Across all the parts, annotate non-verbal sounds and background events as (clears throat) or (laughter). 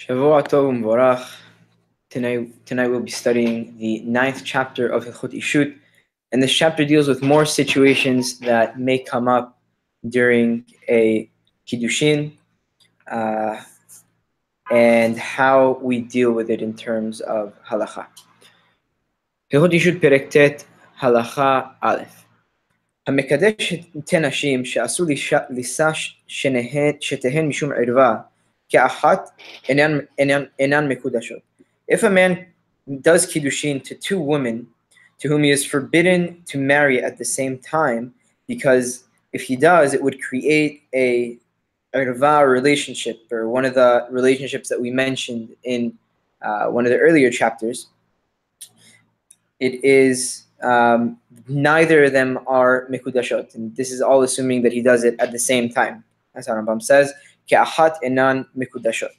Shavua Tov Umvorach. Tonight, tonight we'll be studying the ninth chapter of Hilchot Ishut, and this chapter deals with more situations that may come up during a kiddushin, uh, and how we deal with it in terms of halacha. Hilchot Ishut Perek Tet Halacha Aleph. המקדש שתי נשים שעשו לישא שתהן משום ערווה enan, mekudashot. If a man does kiddushin to two women to whom he is forbidden to marry at the same time, because if he does, it would create a irva relationship or one of the relationships that we mentioned in uh, one of the earlier chapters. It is um, neither of them are mikudashot, and this is all assuming that he does it at the same time, as Rambam says. كأحد and non-mikudashot.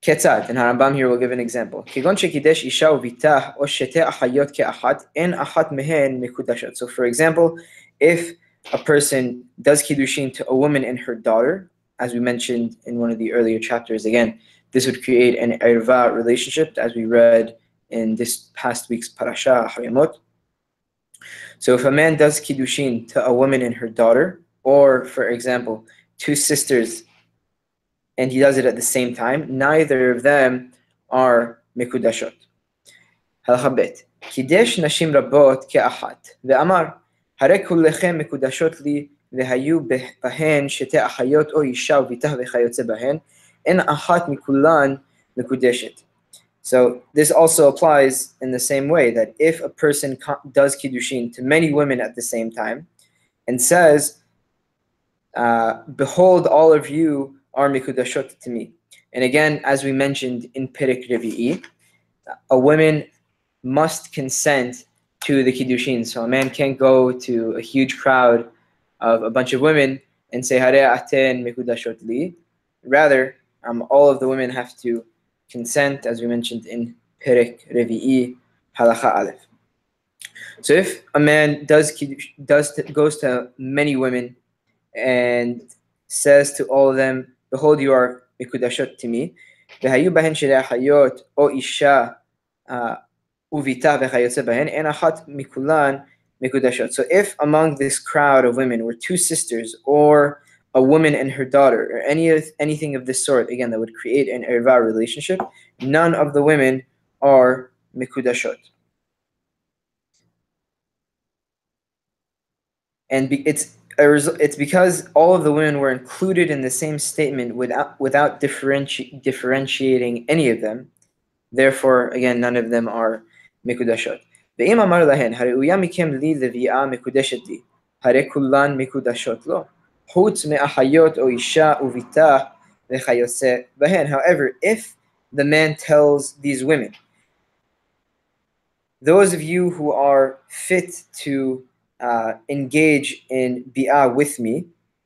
Ketzad, and Harambam here will give an example. Kigon shekidesh isha uvitah אוֹ shete ahayot ke'ahat, en ahat מֵהֶן mikudashot. So for example, if a person does kiddushin to a woman and her daughter, as we mentioned in one of the earlier chapters, again, this would create an erva relationship, as we read in this past week's parasha, Acharei Mot. So if a man does kiddushin to a woman and her daughter, or for example, two sisters and he does it at the same time, neither of them are mikudashot. הלכה ב' קידש נשים רבות כאחת, ואמר, הרי כולכם מקודשות לי, והיו בהן שתי אחיות או אישה וביתה וכיוצא בהן, אין אחת מכולן מקודשת. So this also applies in the same way that if a person does kiddushin to many women at the same time and says, uh, "Behold, all of you are mikudashot to me," and again, as we mentioned in Perek Revi'i, a woman must consent to the kiddushin. So a man can't go to a huge crowd of a bunch of women and say, "Hare aten mikudashot li." Rather, um, all of the women have to consent, as we mentioned in Perek Revi'i, Halacha Aleph. So if a man does does goes to many women and says to all of them, "Behold, you are mikudashot to me," והיו בהן שתי אחיות או אישה וביתה וכיוצא בהן, אין אחת מכולן מקודשות. So if among this crowd of women were two sisters or a woman and her daughter, or any of anything of this sort, again, that would create an erva relationship, none of the women are mikudashot. And be, it's a result, it's because all of the women were included in the same statement without without differenti- differentiating any of them. Therefore, again, none of them are מקודשות. ואם אמר להן, הראויה מכם לי לביאה מקודשת לי, הרי כולן מקודשות לו. חוץ מאחיות או אישה וביתה וכיוצא בהן. However, if the man tells these women, those of you who are fit to uh, engage in bi'ah with me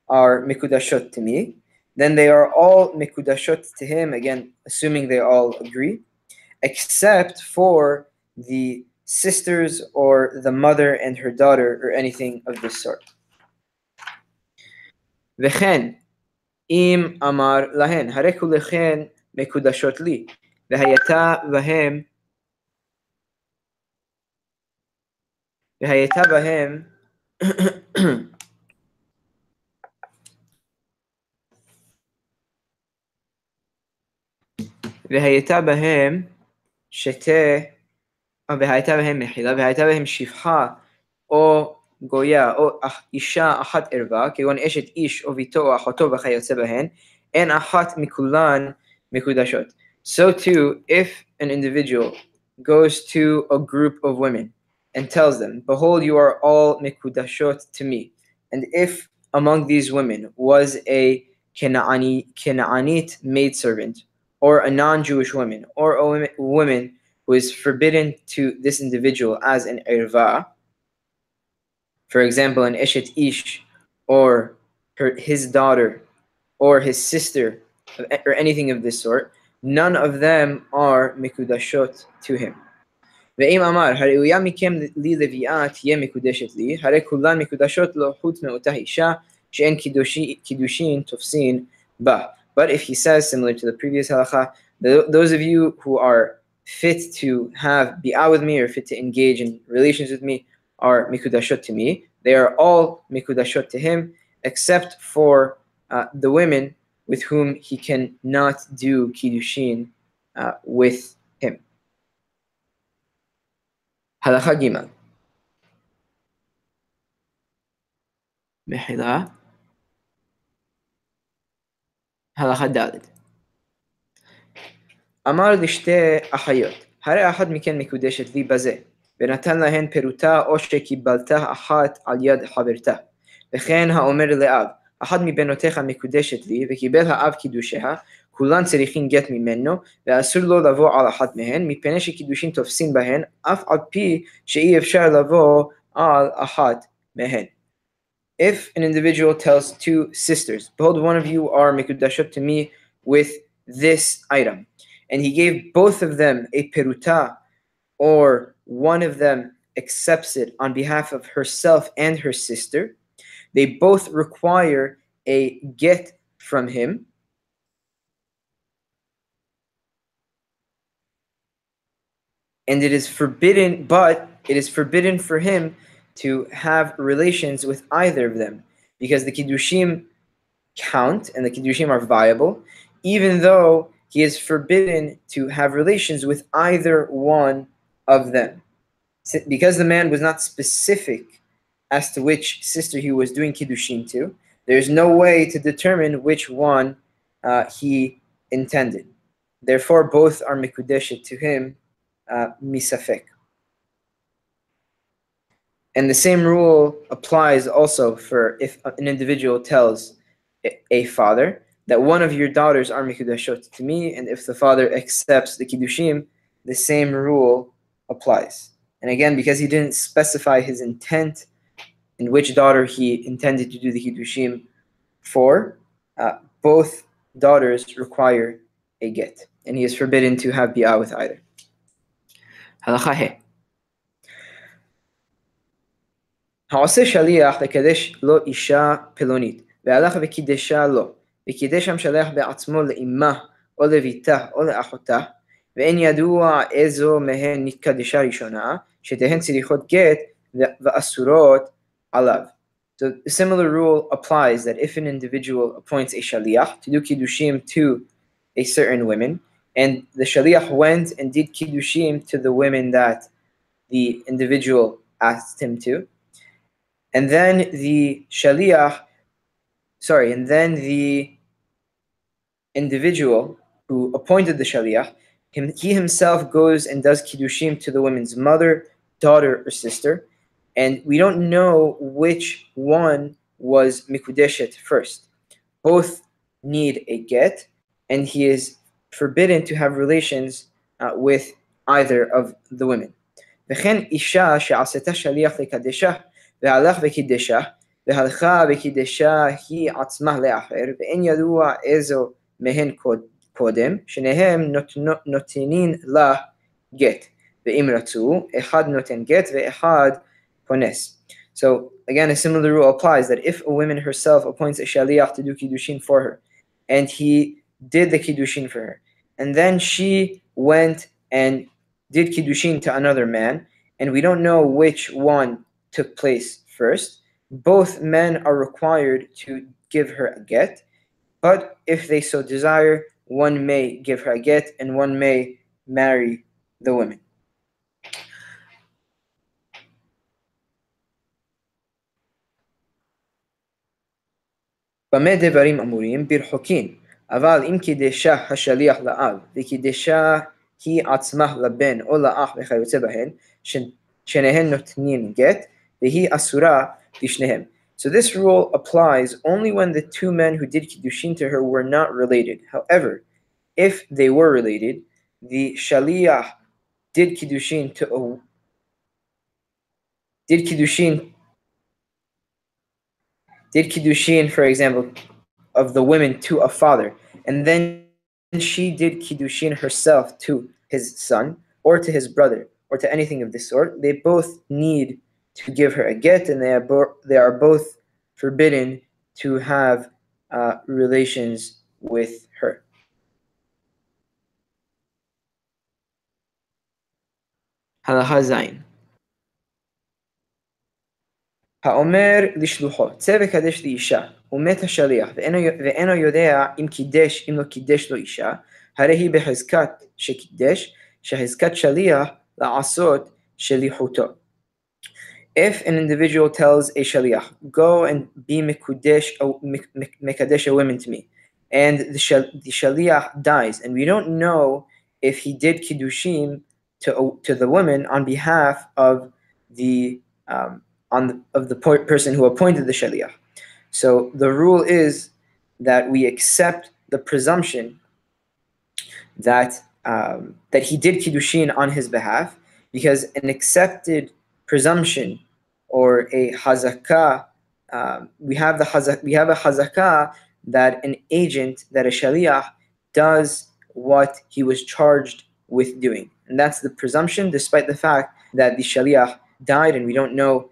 are mikudashot to me, then they are all mikudashot to him, again, assuming they all agree, except for the sisters or the mother and her daughter or anything of this sort. וכן, אם אמר להן, הרי כולכן מקודשות לי, והייתה בהם, והייתה בהם, והייתה בהם שתי, והייתה בהם מחילה, והייתה בהם שפחה, או גויה או אישה אחת ערווה, כגון אשת איש או ביתו או אחותו וכיוצא בהן, אין אחת מכולן מקודשות. So too, if an individual goes to a group of women and tells them, Behold, you are all mikudashot to me. And if among these women was a Kena'anit maidservant, or a non-Jewish woman, or a woman who is forbidden to this individual as an irva, for example, an Eshet Ish, or her, his daughter, or his sister, or anything of this sort, none of them are mikudashot to him. ואם אמר, הראויה מכם לי לביאה תהיה מקודשת לי, הרי כולן מקודשות לו חוץ מאותה אישה שאין קידושין תופסין בה. But if he says, similar to the previous halacha, th- those of you who are fit to have bi'ah with me or fit to engage in relations with me are mikudashot to me. They are all mikudashot to him, except for uh, the women with whom he cannot do kiddushin uh, with Halacha Gimel. מחילה. הלכה ד' אמר לשתי אחיות, הרי אחת מכן מקודשת לי בזה, ונתן להן פירוטה או שקיבלתה אחת על יד חברתה. וכן האומר לאב, אחת מבנותיך מקודשת לי, וקיבל האב קידושיה, כולן צריכים גט ממנו, ואסור לו לבוא על אחת מהן, מפני שקידושין תופסין בהן, אף על פי שאי אפשר לבוא על אחת מהן. If an individual tells two sisters, Behold, one of you are Mikudashot to me with this item, and he gave both of them a peruta, or one of them accepts it on behalf of herself and her sister, they both require a get from him. And it is forbidden, but it is forbidden for him to have relations with either of them because the Kiddushim count and the Kiddushim are viable, even though he is forbidden to have relations with either one of them. Because the man was not specific as to which sister he was doing Kiddushin to, there's no way to determine which one uh, he intended. Therefore, both are mikudeshet to him, misafek. And the same rule applies also for if an individual tells a father that one of your daughters are mikudashot to me, and if the father accepts the kiddushim, the same rule applies. And again, because he didn't specify his intent and which daughter he intended to do the kiddushim for, uh, both daughters require a get, and he is forbidden to have bi'ah with either. Halacha העושה שליח לקדש לו אישה פלונית, והלך וקידשה לו, וקידש המשלח בעצמו לאמה, או לביתה, או לאחותה, ואין ידוע איזו מהן נתקדשה ראשונה, שתהן צריכות גט ואסורות עליו. So a similar rule applies that if an individual appoints a shaliach to do kiddushim to a certain woman, and the shaliach went and did kiddushim to the women that the individual asked him to, and then the shaliach, sorry, and then the individual who appointed the shaliach, him, he himself goes and does kiddushim to the woman's mother, daughter, or sister, and we don't know which one was mikudeshet first. Both need a get, and he is forbidden to have relations uh, with either of the women. וכן אישה שעשתה שליח לקדשה והלך וקידשה, והלכה וקידשה היא עצמה לאחר, ואין ידוע איזו מהן קודם, שניהם נותנים לה גט, ואם רצו, אחד נותן גט ואחד כונס. So again, a similar rule applies that if a woman herself appoints a shaliach to do kiddushin for her, and he did the kiddushin for her, and then she went and did kiddushin to another man, and we don't know which one took place first, both men are required to give her a get, but if they so desire, one may give her a get and one may marry the women. במה דברים אמורים? ברחוקין, אבל אם קידשה השליח לאב, וקידשה היא עצמה לבן או לאח וכיוצא בהן, שניהן נותנים גט, Vehi asura bishnehem. So this rule applies only when the two men who did kiddushin to her were not related. However, if they were related, the shaliyah did kiddushin to a did kiddushin did kiddushin, for example, of the women to a father, and then she did Kiddushin herself to his son or to his brother or to anything of this sort. They both need to give her a get and they are, bo- they are both forbidden to have uh, relations with her. Halacha האומר לשלוחו, צא וקדש לי אישה, ומת השליח, ואינו, ואינו יודע אם קידש, אם לא קידש לו אישה, הרי היא בחזקת שקידש, שחזקת שליח לעשות שליחותו. If an individual tells a shaliach, go and be mekudesh, mekadesh a woman to me, and the, shal, the shaliach dies, and we don't know if he did kiddushim to, to the woman on behalf of the um, on the, of the person who appointed the shaliach. So the rule is that we accept the presumption that um, that he did kiddushin on his behalf, because an accepted presumption or a hazakah, um, we have the hazak, we have a hazakah that an agent, that a shaliach does what he was charged with doing, and that's the presumption, despite the fact that the shaliach died, and we don't know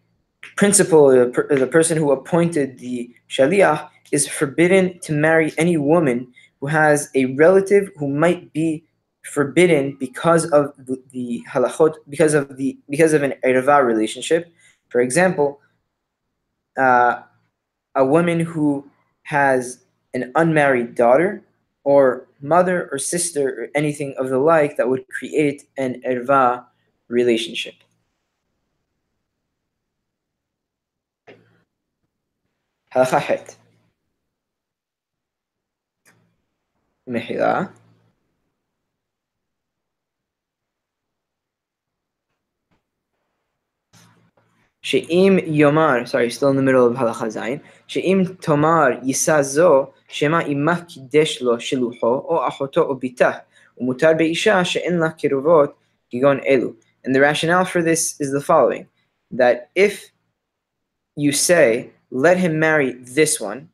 principal, the person who appointed the shaliach, is forbidden to marry any woman who has a relative who might be forbidden because of the, the halachot, because of the because of an erva relationship. For example, uh, a woman who has an unmarried daughter or mother or sister or anything of the like that would create an erva relationship. Hachachet. Mechira. She'im Yomar, sorry, still in the middle of Halacha Zayin. She'im Tomar Yisazo, Shema Ima Kidesh Lo Shilucho, O Achoto O Obita, Umutar Be'isha She'en La Kiruvot, Gigon Elu. And the rationale for this is the following that if you say let him marry this one.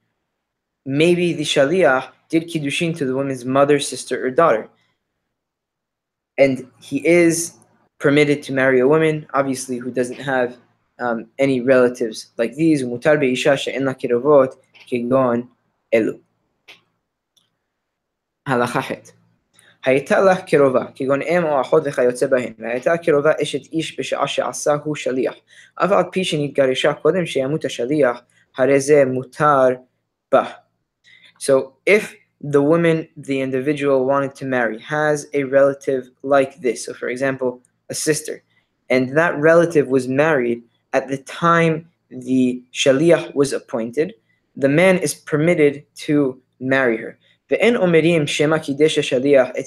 Maybe the shaliyah did Kiddushin to the woman's mother, sister, or daughter. And he is permitted to marry a woman, obviously, who doesn't have um, any relatives like these. Mutar be'isha she'en la kirovot kegon elu. halachahet. הייתה לך קרובה, כגון אם או אחות וכיוצא בהן, והייתה קרובה אשת איש בשעה שעשה הוא שליח. אף על פי שנתגרשה קודם שימות השליח, הרי זה מותר בה. So if the woman the individual wanted to marry has a relative like this, so for example, a sister, and that relative was married at the time the shaliach was appointed, the man is permitted to marry her. ואין אומרים שמא קידש השליח את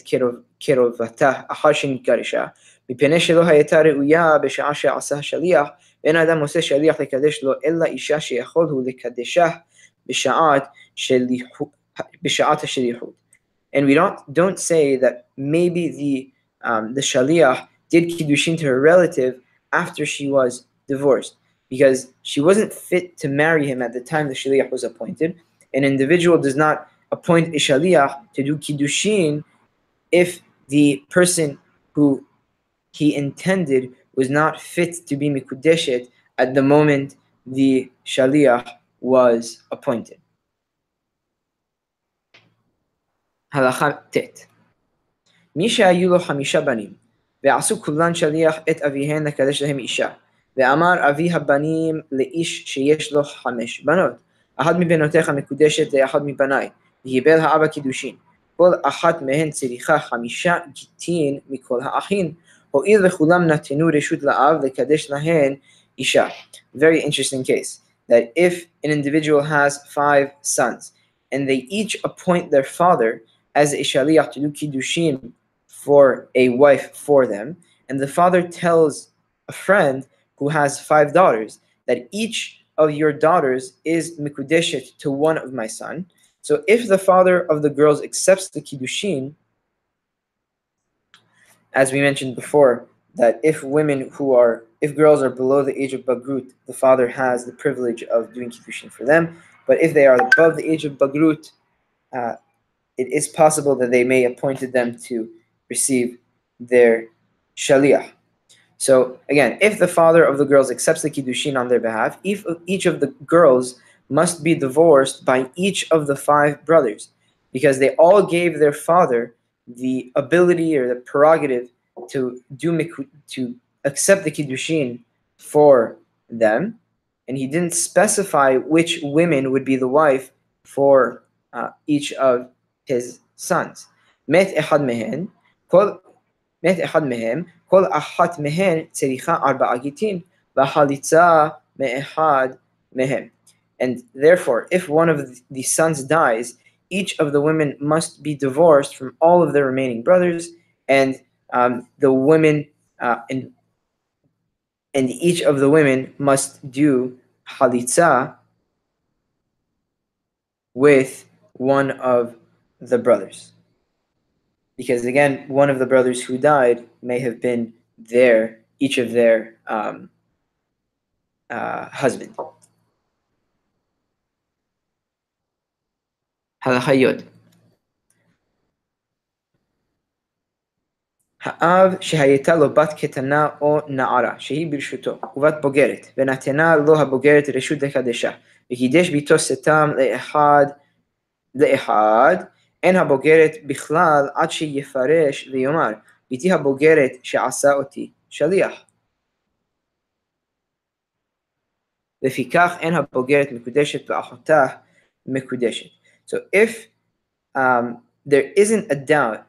קרובתה אחר שנתגרשה, מפני שלא הייתה ראויה בשעה שעשה השליח, ואין אדם עושה שליח לקדש לו, אלא אישה שיכול הוא לקדשה בשעת השליחות. And we don't don't say that maybe the um, the shaliach did kiddushin to her relative after she was divorced because she wasn't fit to marry him at the time the shaliach was appointed. An individual does not appoint a shaliach to do kiddushin if the person who he intended was not fit to be mikudeshet at the moment the shaliach was appointed. הלכה ט' מי שהיו לו חמישה בנים, ועשו כולן שליח את אביהן לקדש להם אישה, ואמר אבי הבנים לאיש שיש לו חמש בנות, אחת מבנותיך מקודשת לאחד מבניי, וקיבל האבא קידושין. כל אחת מהן צריכה חמישה גיטין מכל האחים, הואיל וכולם נתנו רשות לאב לקדש להן אישה. Very interesting case, that if an individual has five sons, and they each appoint their father as a shaliach to do kiddushin for a wife for them, and the father tells a friend who has five daughters that each of your daughters is mikudeshet to one of my son. so if the father of the girls accepts the kiddushin, as we mentioned before, that if women who are, if girls are below the age of Bagrut, the father has the privilege of doing Kiddushin for them. But if they are above the age of Bagrut, uh, it is possible that they may appointed them to receive their Shaliach. So again, if the father of the girls accepts the Kiddushin on their behalf, if each of the girls must be divorced by each of the five brothers because they all gave their father the ability or the prerogative to do to accept the kiddushin for them, and he didn't specify which women would be the wife for uh, each of his sons. Met ehad mehen, kol met ehad mehem, kol ahat mehen arba agitin, v'halitza mehem. And therefore, if one of the sons dies, each of the women must be divorced from all of their remaining brothers, and um, the women uh, and and each of the women must do halitza with one of the brothers. Because again, one of the brothers who died may have been their each of their um, uh, husband. הלכה י' האב שהייתה לו בת קטנה או נערה, שהיא ברשותו, ובת בוגרת, ונתנה לו הבוגרת רשות לקדשה, וקידש ביתו סתם לאחד, לאחד, אין הבוגרת בכלל עד שיפרש ויאמר, ביתי הבוגרת שעשה אותי שליח. לפיכך אין הבוגרת מקודשת ואחותה מקודשת. So if um, there isn't a doubt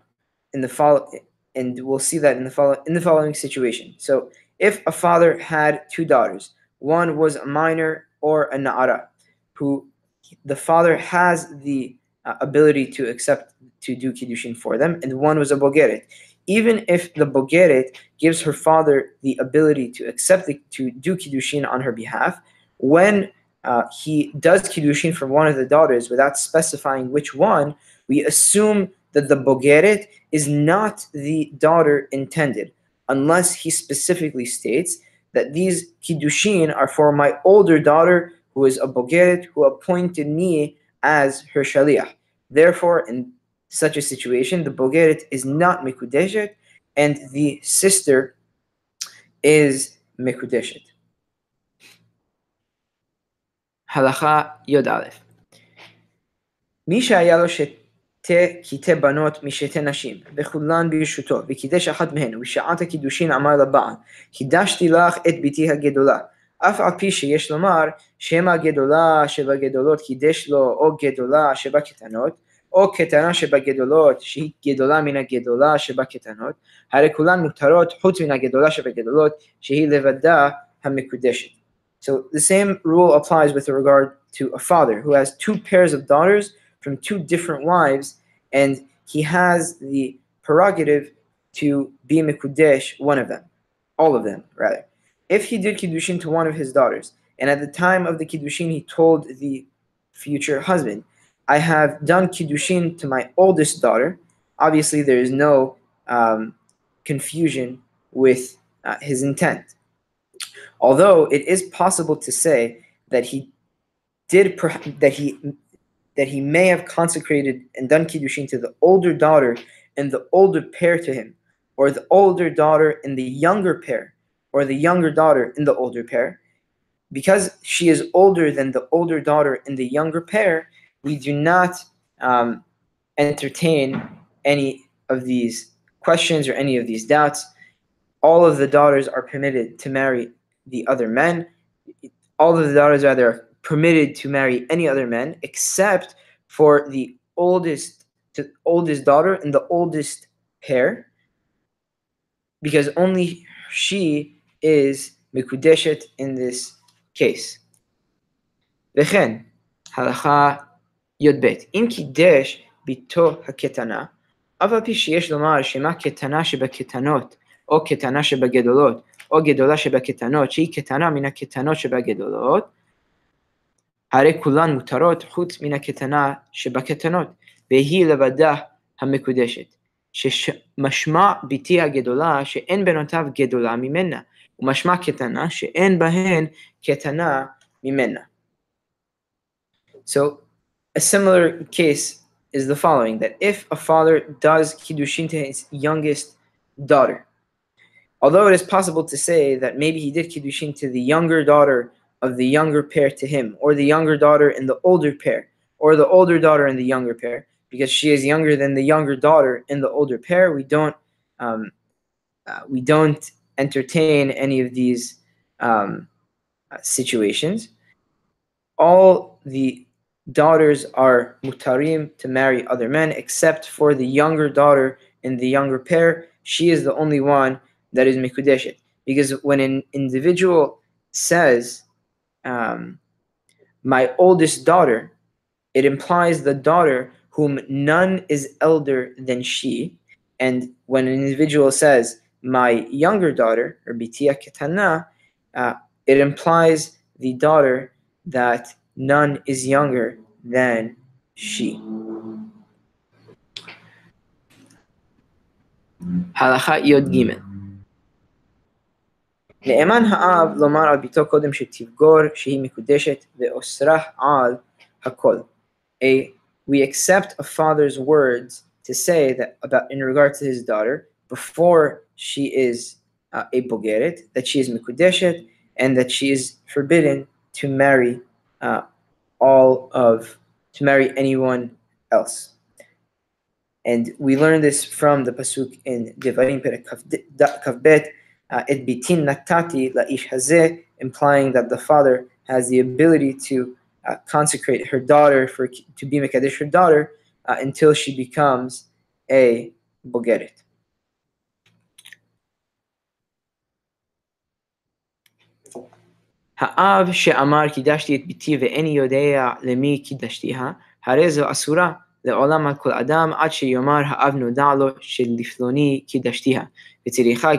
in the follow, and we'll see that in the follow in the following situation. So if a father had two daughters, one was a minor or a na'ara, who the father has the uh, ability to accept to do kiddushin for them, and one was a bogeret. Even if the bogeret gives her father the ability to accept the, to do kiddushin on her behalf, when uh, he does kiddushin for one of the daughters without specifying which one, we assume that the bogeret is not the daughter intended, unless he specifically states that these kiddushin are for my older daughter who is a bogeret who appointed me as her shaliach. Therefore, in such a situation, the bogeret is not mikudeshet, and the sister is mikudeshet. הלכה י"א מי שהיה לו שתי קטעי בנות משתי נשים, וכולן ברשותו, וקידש אחת מהן, ובשעת הקידושין אמר לבעל, קידשתי לך את בתי הגדולה, אף על פי שיש לומר, שמא הגדולה שבגדולות קידש לו, או גדולה שבקטנות, או קטנה שבגדולות, שהיא גדולה מן הגדולה שבקטנות, הרי כולן מותרות חוץ מן הגדולה שבגדולות, שהיא לבדה המקודשת. So the same rule applies with regard to a father who has two pairs of daughters from two different wives, and he has the prerogative to be Mikudesh, one of them, all of them, rather. If he did Kiddushin to one of his daughters, and at the time of the Kiddushin he told the future husband, I have done Kiddushin to my oldest daughter, obviously there is no um, confusion with uh, his intent. Although it is possible to say that he did that he that he may have consecrated and done kiddushin to the older daughter and the older pair to him, or the older daughter and the younger pair, or the younger daughter in the older pair, because she is older than the older daughter in the younger pair, we do not um, entertain any of these questions or any of these doubts. All of the daughters are permitted to marry the other men. All of the daughters are permitted to marry any other men except for the oldest to oldest daughter and the oldest pair because only she is mikudeshet in this case. וכן, הלכה י"ב, אם קידש ביתו הקטנה, אף על פי שיש לומר שמה קטנה שבקטנות, או קטנה שבגדולות, או גדולה שבקטנות, שהיא קטנה מן הקטנות שבגדולות, הרי כולן מותרות חוץ מן הקטנה שבקטנות, והיא לבדה המקודשת. שמשמע ביתי הגדולה שאין בנותיו גדולה ממנה, ומשמע קטנה שאין בהן קטנה ממנה. So, a similar case is the following, that if a father does kiddushin to his youngest daughter, although it is possible to say that maybe he did kiddushin to the younger daughter of the younger pair to him, or the younger daughter in the older pair, or the older daughter in the younger pair, because she is younger than the younger daughter in the older pair, we don't um, uh, we don't entertain any of these um, uh, situations. All the daughters are mutarim to marry other men, except for the younger daughter in the younger pair. She is the only one that is mikudeshet. Because when an individual says, um, my oldest daughter, it implies the daughter whom none is elder than she. And when an individual says, my younger daughter, or bitia ketana, uh, it implies the daughter that none is younger than she. Halacha Yod Gimel. נאמן האב לומר על ביתו קודם שתבגור שהיא מקודשת ואוסרה על הכל. A, we accept a father's words to say that about in regard to his daughter before she is uh, a bogeret, that she is mikudeshet, and that she is forbidden to marry uh, all of to marry anyone else. And we learn this from the pasuk in Devarim Perek Kavbet, uh, et bitin natati la'ish hazeh, implying that the father has the ability to uh, consecrate her daughter for to be mekadesh her daughter uh, until she becomes a bogeret. האב שאמר קידשתי את ביתי ואיני יודע למי קידשתיה, הרי זו אסורה לעולם על כל אדם עד שיאמר האב נודע לו שלפלוני קידשתיה, וצריכה,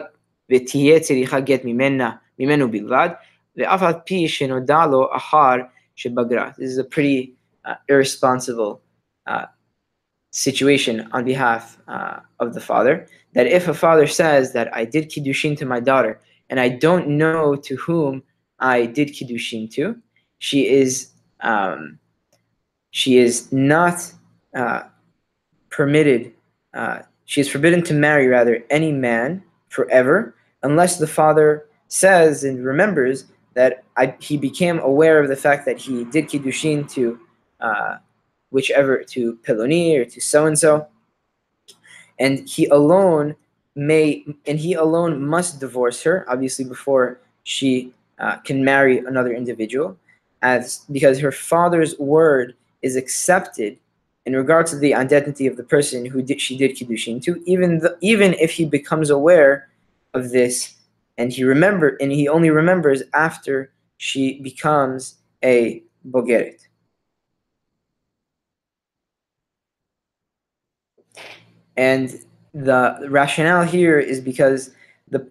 ותהיה צריכה גט ממנה, ממנו בלבד, ואף על פי שנודע לו אחר שבגרה. This is a pretty uh, irresponsible uh, situation on behalf uh, of the father, that if a father says that I did kiddushin to my daughter, and I don't know to whom I did kiddushin to. She is um, she is not uh, permitted. Uh, she is forbidden to marry rather any man forever, unless the father says and remembers that I, he became aware of the fact that he did kiddushin to uh, whichever to Peloni or to so and so, and he alone may and he alone must divorce her obviously before she uh, can marry another individual as because her father's word is accepted in regards to the identity of the person who did, she did kiddushin to even the, even if he becomes aware of this and he remember and he only remembers after she becomes a bogeret. And the rationale here is because the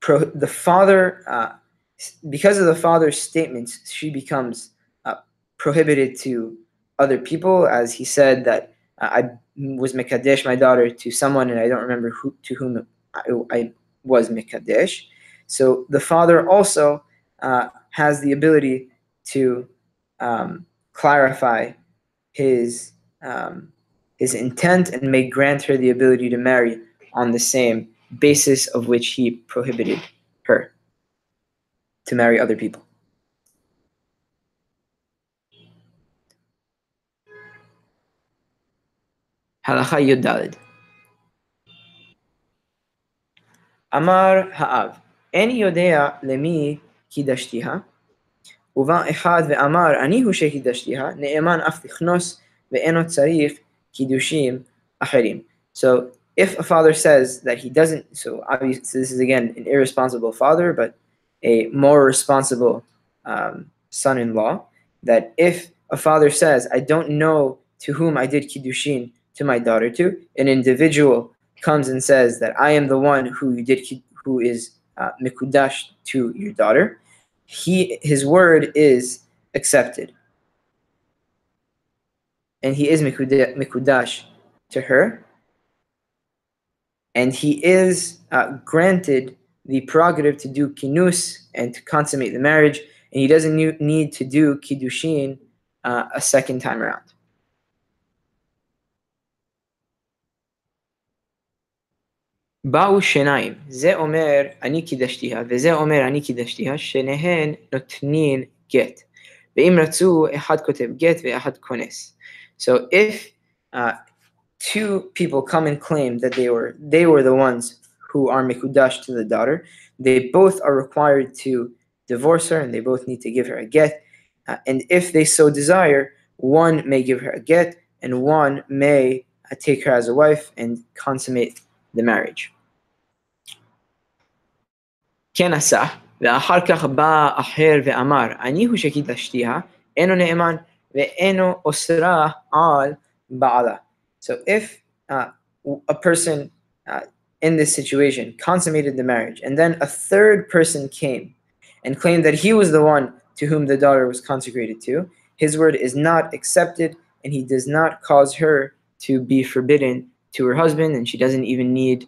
pro, the father uh, because of the father's statements, she becomes uh, prohibited to other people, as he said that uh, I was mekadesh my daughter to someone, and I don't remember who to whom I, I was Mikadesh. So the father also uh, has the ability to um, clarify his um, his intent and may grant her the ability to marry on the same basis of which he prohibited her to marry other people. Halacha Yudalid. אמר האב, אין יודע למי קידשתיה, ובא אחד ואמר, אני הוא שקידשתיה, נאמן אף לכנוס ואינו צריך קידושים אחרים. So if a father says that he doesn't, so obviously this is again an irresponsible father, but a more responsible um, son-in-law that if a father says, I don't know to whom I did kiddushin to my daughter to, an individual comes and says that I am the one who you did who is uh, mikudash to your daughter, he his word is accepted, and he is mikudash to her. and he is uh, granted the prerogative to do kinus and to consummate the marriage, and he doesn't need to do kiddushin uh, a second time around. באו שיניים, זה אומר אני קידשתיה וזה אומר אני קידשתיה, שניהן נותנין גט. ואם רצו, אחד כותב גט ואחד כונס. So if uh, two people come and claim that they were they were the ones who are mikudash to the daughter, they both are required to divorce her and they both need to give her a get. Uh, and if they so desire, one may give her a get and one may uh, take her as a wife and consummate the marriage. כן עשה, ואחר כך בא אחר ואמר, אני הוא שקידשתיה, אינו נאמן ואינו אוסרה על בעלה. So if uh, a person uh, in this situation consummated the marriage and then a third person came and claimed that he was the one to whom the daughter was consecrated to, his word is not accepted and he does not cause her to be forbidden to her husband and she doesn't even need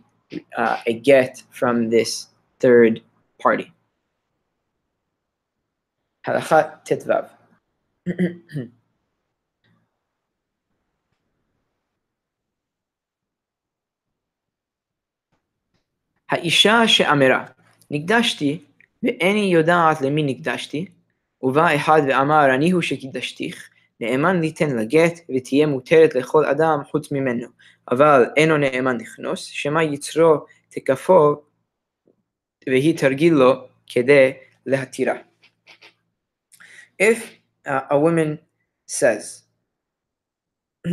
uh, a get from this third party. הלכה ט"ו (clears throat) האישה שאמרה, נקדשתי ואיני יודעת למי נקדשתי, ובא אחד ואמר, אני הוא שקידשתיך, נאמן ליתן לגט, ותהיה מותרת לכל אדם חוץ ממנו, אבל אינו נאמן לכנוס, שמא יצרו תקפו, והיא תרגיל לו כדי להתירה. If uh, a woman says (clears throat)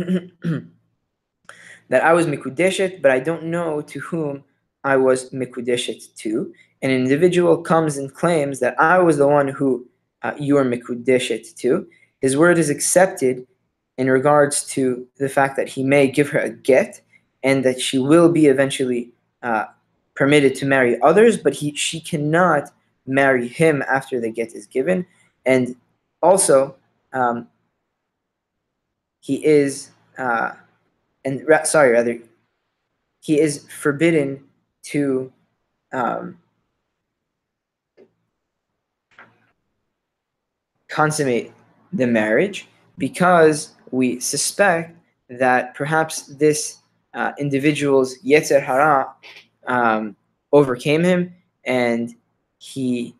that I was mikudeshet, but I don't know to whom I was mikudeshet to, an individual comes and claims that I was the one who uh, you are mikudeshet to, his word is accepted in regards to the fact that he may give her a get and that she will be eventually uh, permitted to marry others, but he she cannot marry him after the get is given, and also um, he is uh, and ra- sorry rather he is forbidden to um, consummate the marriage because we suspect that perhaps this uh, individual's Yetzer Hara um, overcame him and he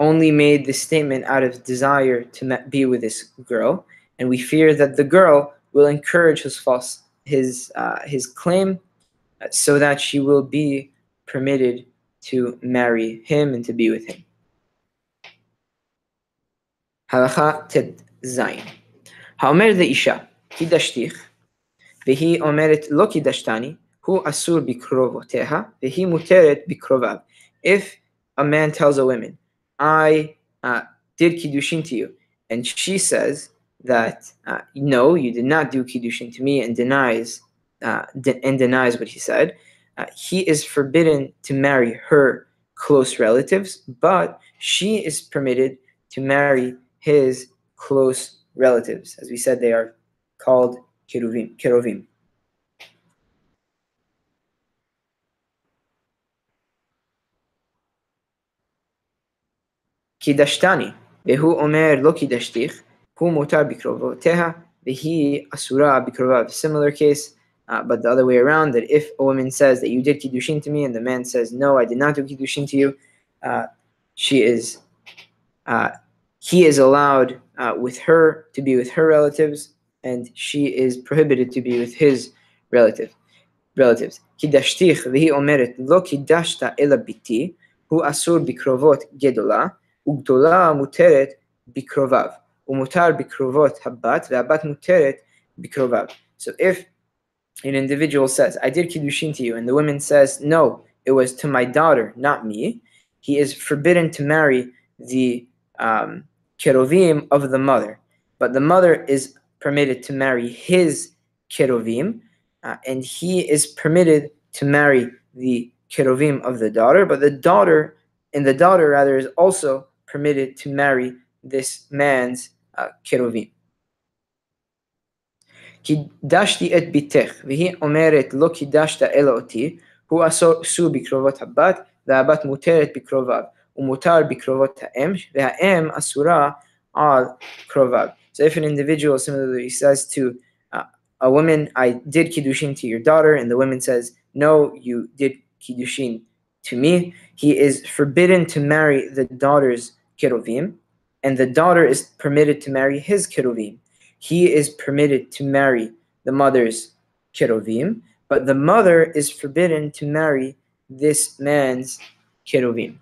only made this statement out of desire to be with this girl. And we fear that the girl will encourage his false his uh, his claim uh, so that she will be permitted to marry him and to be with him. Halacha Zayin. האומר לאישה קידשתיך והיא אומרת לא קידשתני הוא אסור בקרובותיה והיא מותרת בקרוביו. If a man tells a woman I uh, did kiddushin to you and she says that uh, no you did not do kiddushin to me and denies uh, de- and denies what he said uh, he is forbidden to marry her close relatives, but she is permitted to marry his close relatives. As we said, they are called keruvim. keruvim. קידשתני, והוא אומר לא קידשתיך, הוא מותר בקרובותיה, והיא אסורה בקרוביו. Similar case, uh, but the other way around, that if a woman says that you did kiddushin to me, and the man says no, I did not do kiddushin to you, uh, she is, uh, he is allowed uh, with her to be with her relatives, and she is prohibited to be with his relative relatives. קידשתיך והיא אומרת לא קידשת אלא ביתי, הוא אסור בקרובות גדולה, וגדולה מותרת בקרוביו, ומותר בקרובות הבת, והבת מותרת בקרוביו. So if an individual says, I did Kiddushin to you, and the woman says, No, it was to my daughter, not me, he is forbidden to marry the um, Kerovim of the mother. But the mother is permitted to marry his Kerovim, uh, and he is permitted to marry the Kerovim of the daughter, but the daughter, and the daughter rather, is also permitted to marry this man's uh, Kerovim. קידשתי את ביתך, והיא אומרת לא קידשת אלא אותי, הוא אסור בקרובות הבת, והבת מותרת בקרוביו, ומותר בקרובות האם, והאם אסורה על קרוביו. So if an individual similarly says to uh, a woman, I did kiddushin to your daughter, and the woman says, no, you did kiddushin to me, he is forbidden to marry the daughter's keruvim, and the daughter is permitted to marry his keruvim. He is permitted to marry the mother's keruvim, but the mother is forbidden to marry this man's keruvim.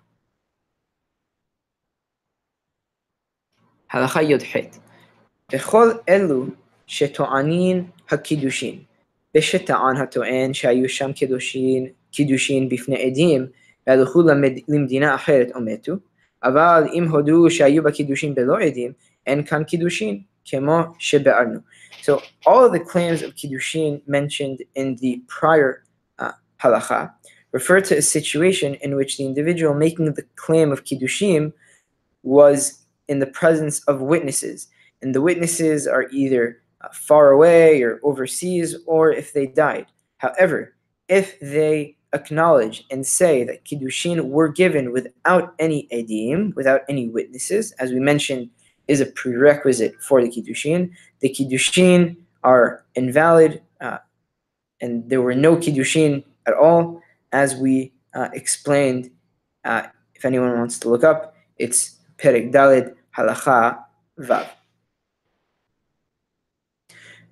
הלכה י"ח בכל אלו שטוענים הקידושין, ושטען הטוען שהיו שם קידושין, קידושין בפני עדים, והלכו למדינה אחרת או מתו, אבל אם הודו שהיו בה קידושין בלא עדים, אין כאן קידושין, כמו שבארנו. So all of the claims of kiddushin mentioned in the prior uh, halacha refer to a situation in which the individual making the claim of kiddushin was in the presence of witnesses, and the witnesses are either uh, far away or overseas, or if they died. However, if they acknowledge and say that kiddushin were given without any edim, without any witnesses, as we mentioned, is a prerequisite for the kiddushin. The kiddushin are invalid, uh, and there were no kiddushin at all, as we uh, explained. Uh, if anyone wants to look up, it's Perek Daled Halacha Vav.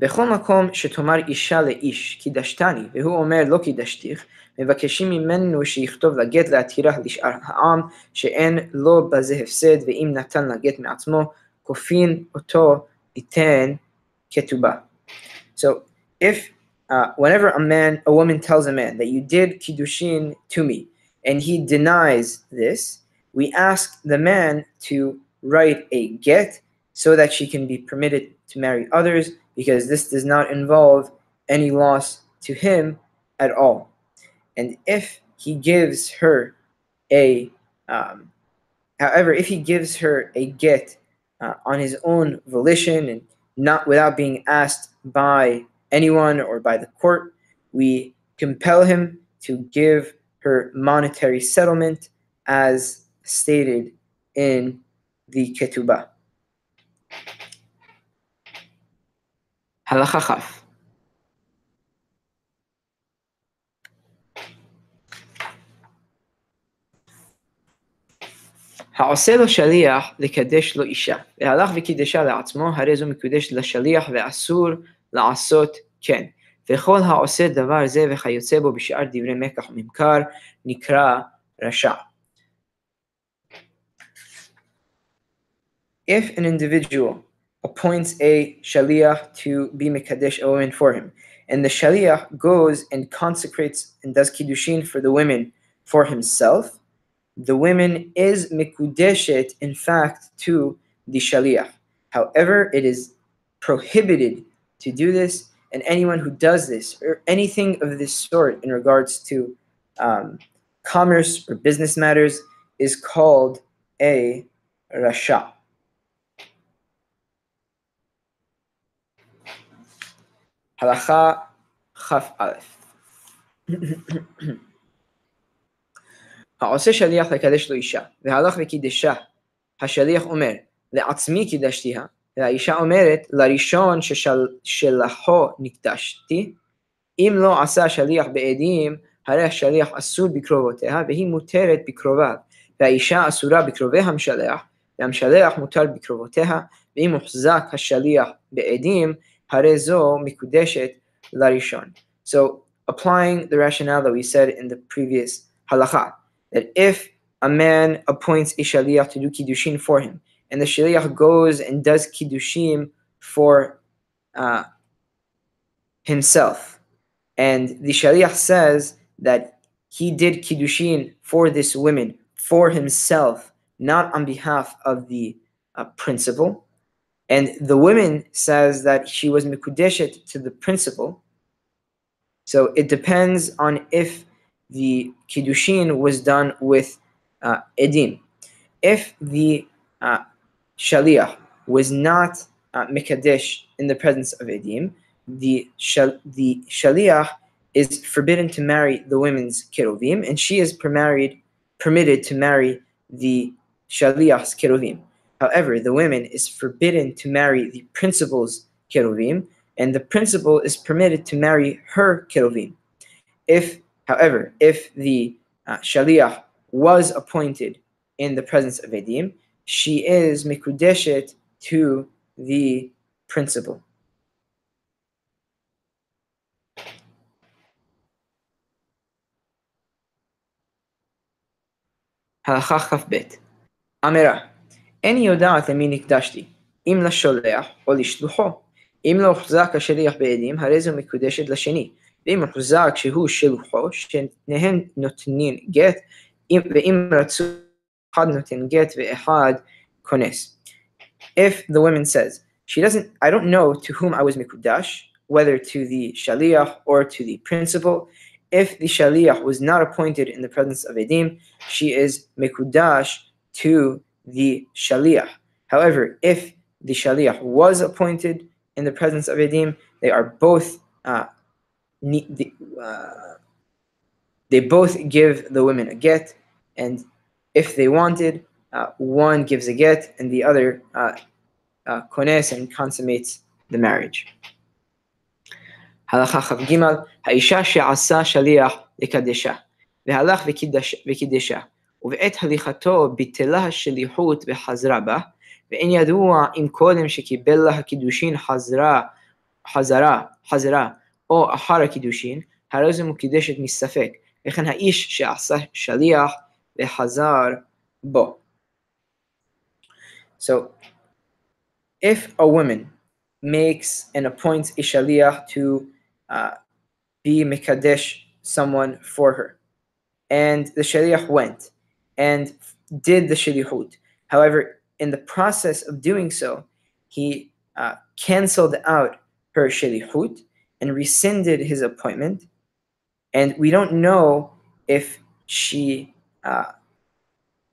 בכל מקום שתאמר אישה לאיש, קידשתני, והוא אומר לא קידשתיך, מבקשים ממנו שיכתוב לגט להתירה לשאר העם, שאין לו בזה הפסד, ואם נתן לגט מעצמו, כופין אותו ייתן כתובה. So, if uh, whenever a man, a woman tells a man that you did kiddushin to me, and he denies this, we ask the man to write a get so that she can be permitted to marry others because this does not involve any loss to him at all. And if he gives her a, um, however, if he gives her a get uh, on his own volition and not without being asked by anyone or by the court, we compel him to give her monetary settlement as stated in the ketubah. הלכה כ' העושה לו שליח לקדש לו אישה, והלך וקידשה לעצמו, הרי זו מקודשת לשליח ואסור לעשות כן. וכל העושה דבר זה וכיוצא בו בשאר דברי מקח וממכר, נקרא רשע. If an individual appoints a shaliach to be mekadesh a woman for him, and the shaliach goes and consecrates and does kiddushin for the women for himself, the women is mikudeshet in fact to the shaliach. However, it is prohibited to do this, and anyone who does this or anything of this sort in regards to um, commerce or business matters is called a rasha. הלכה כ"א. העושה שליח לקדש לו אישה, והלך וקידשה, השליח אומר, לעצמי קידשתיה, והאישה אומרת, לראשון ששלחו נקדשתי, אם לא עשה השליח בעדים, הרי השליח אסור בקרובותיה, והיא מותרת בקרוביו, והאישה אסורה בקרובי המשלח, והמשלח מותר בקרובותיה, ואם הוחזק השליח בעדים, Mikudeshet larishon. So applying the rationale that we said in the previous halacha, that if a man appoints a shaliach to do kiddushin for him, and the shaliach goes and does kiddushim for uh, himself, and the shaliach says that he did kiddushin for this woman for himself, not on behalf of the uh, principal, and the woman says that she was mikudeshet to the principal. So it depends on if the kiddushin was done with uh, edim. If the uh, shaliach was not uh, mikadesh in the presence of edim, the shal- the shaliach is forbidden to marry the women's keruvim, and she is permarried, permitted to marry the shaliach's keruvim. However, the women is forbidden to marry the principal's keruvim, and the principal is permitted to marry her keruvim. If, however, if the uh, shaliach was appointed in the presence of edim, she is mikudeshet to the principal. Halacha Bet. Amira. אין יודעת למי נקדשתי, אם לשולח או לשלוחו. אם לא הוחזק השליח בעדים, הרי זו מקודשת לשני, ואם הוחזק שהוא שלוחו, שניהם נותנים גט, ואם רצו, אחד נותן גט ואחד כונס. If the woman says, she doesn't, I don't know to whom I was mikudash, whether to the shaliach or to the principal. If the shaliach was not appointed in the presence of edim, she is mikudash to the shaliach. However, if the shaliach was appointed in the presence of edim, they are both uh, uh, they both give the women a get, and if they wanted, uh, one gives a get and the other uh, uh, kones and consummates the marriage. הלכה כ"ג, האישה שעשה שליח לקדשה, והלך וקידשה, ובעת הליכתו ביטלה השליחות וחזרה בה, ואין ידוע אם קודם שקיבל לה הקידושין חזרה, חזרה, חזרה, או אחר הקידושין, הרי זו מוקדשת מספק, וכן האיש שעשה שליח וחזר בו. So, if a woman makes and appoints a shaliach to uh, be mekadesh someone for her, and the shaliach went and did the shalichut. However, in the process of doing so, he uh, canceled out her shalichut and rescinded his appointment. And we don't know if she, uh,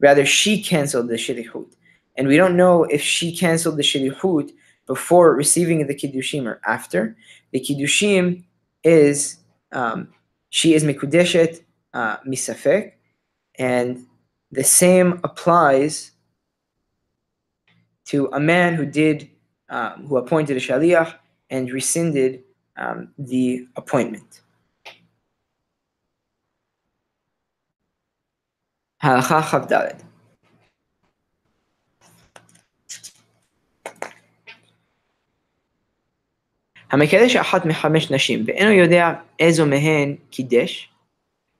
rather, she canceled the shalichut. And we don't know if she canceled the shalichut before receiving the kiddushim or after. The kiddushim is um, she is mikudeshet uh, misafek, and the same applies to a man who did um, who appointed a shaliach and rescinded um, the appointment. הלכה כ"ד המקדש אחת מחמש נשים, ואינו יודע איזו מהן קידש,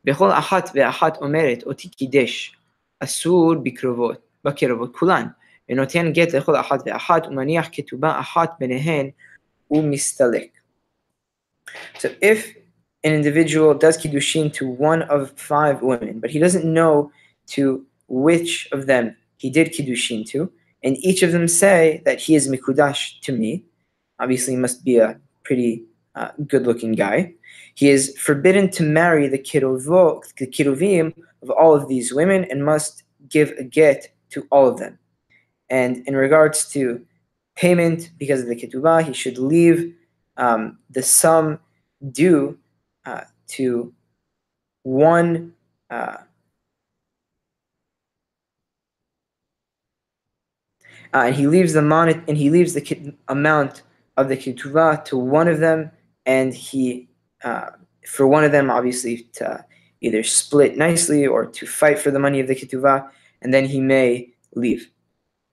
וכל אחת ואחת אומרת אותי קידש, אסור בקרבות, בקרבות כולן, ונותן גט לכל אחת ואחת, ומניח כתובה אחת ביניהן, ומסתלק. So if an individual does kiddushin to one of five women, but he doesn't know to which of them he did kiddushin to, and each of them say that he is mikudash to me, obviously he must be a pretty uh, good-looking guy. he is forbidden to marry the kiruvo, the kiruvim of all of these women and must give a get to all of them. And in regards to payment because of the ketubah, he should leave um, the sum due uh, to one uh, uh, and he leaves the mon- and he leaves the amount of the ketubah to one of them, and he uh, for one of them obviously to either split nicely or to fight for the money of the ketubah, and then he may leave.